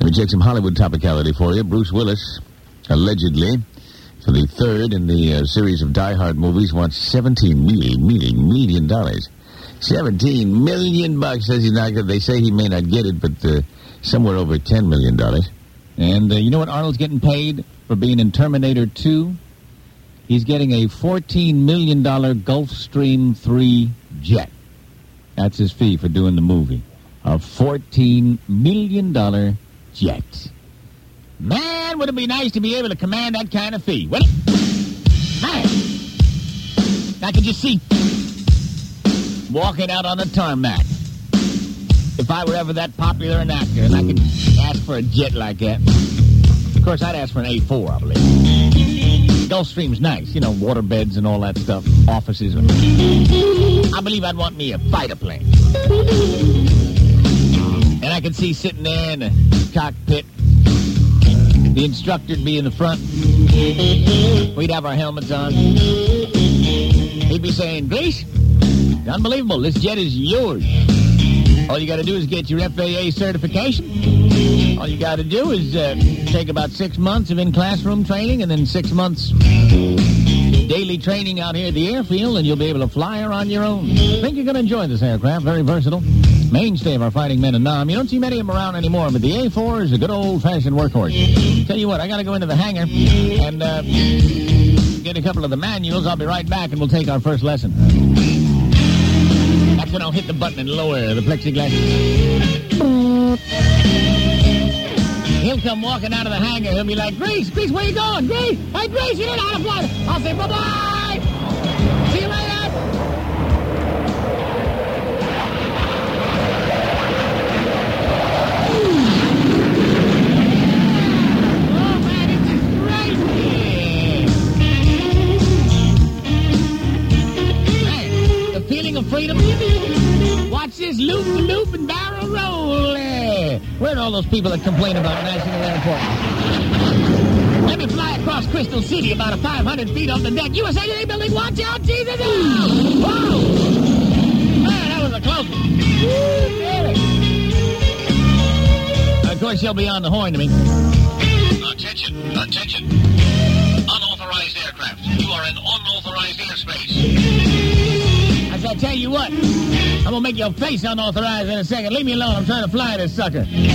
Let me check some Hollywood topicality for you. Bruce Willis, allegedly, for the third in the uh, series of Die Hard movies, wants 17 million, million, million dollars. 17 million bucks says he's not They say he may not get it, but uh, somewhere over 10 million dollars. And uh, you know what Arnold's getting paid for being in Terminator 2? He's getting a $14 million Gulfstream 3 jet. That's his fee for doing the movie. A $14 million jet. Man, would it be nice to be able to command that kind of fee? Well, man, I could just see walking out on the tarmac. If I were ever that popular an actor and I could ask for a jet like that. Of course, I'd ask for an A4, I believe. Gulfstream's nice, you know, water beds and all that stuff, offices. I believe I'd want me a fighter plane. I could see sitting there in the cockpit, the instructor'd be in the front. We'd have our helmets on. He'd be saying, Grace, unbelievable, this jet is yours. All you got to do is get your FAA certification. All you got to do is uh, take about six months of in-classroom training and then six months daily training out here at the airfield, and you'll be able to fly her on your own. Think you're going to enjoy this aircraft. Very versatile. Mainstay of our fighting men in Nam. You don't see many of them around anymore, but the A4 is a good old-fashioned workhorse. Tell you what, I got to go into the hangar and uh, get a couple of the manuals. I'll be right back, and we'll take our first lesson. That's when I'll hit the button and lower the plexiglass. He'll come walking out of the hangar. He'll be like, Grace, Grace, where you going? Grace, hey, Grace, you know how to fly. I'll say, bye-bye. Feeling of freedom. Watch this loop, loop, and barrel roll. Where are all those people that complain about National Airport? Let me fly across Crystal City about a 500 feet off the deck. USA Today building, watch out, Jesus! Whoa! Man, that was a close one. Of course, she'll be on the horn to me. Attention, attention. Unauthorized aircraft. You are in unauthorized airspace. I tell you what, I'm gonna make your face unauthorized in a second. Leave me alone. I'm trying to fly this sucker. You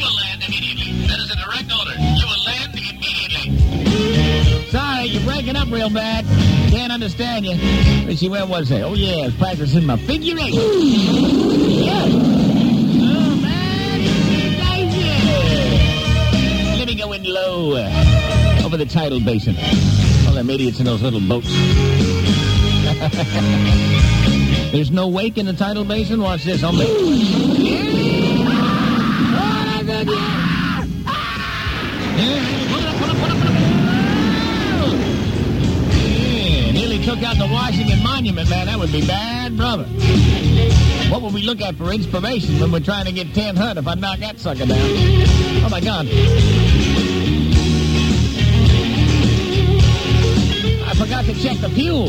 will land immediately. That is a direct order. You will land immediately. Sorry, you're breaking up real bad. Can't understand you. Let's see, where was I? Oh, yeah, I was practicing my figure eight. Yeah. Oh, man. Nice. yeah. Let me go in low over the tidal basin. All them idiots in those little boats. There's no wake in the tidal basin? Watch this. I'll make... Nearly took out the Washington Monument, man. That would be bad, brother. What would we look at for inspiration when we're trying to get 10 hut if I knock that sucker down? Oh, my God. I forgot to check the fuel.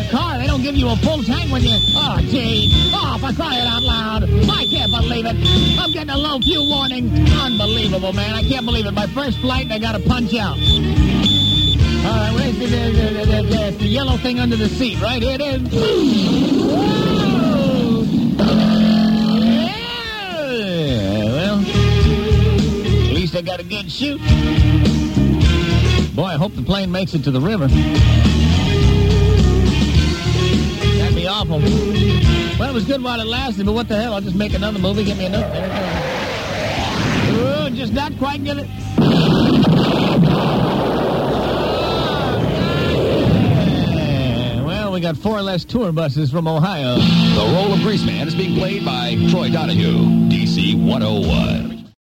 A car. They don't give you a full tank when you... Oh, gee. Ah, oh, for crying out loud. I can't believe it. I'm getting a low fuel warning. Unbelievable, man. I can't believe it. My first flight, and I got to punch out. All right, where's the, the, the, the yellow thing under the seat? Right here it is. Yeah, well, at least I got a good shoot. Boy, I hope the plane makes it to the river. Awful. Well, it was good while it lasted, but what the hell? I'll just make another movie. Get me another. There. Just not quite get it. Well, we got four less tour buses from Ohio. The role of Greaseman is being played by Troy Donahue, DC 101.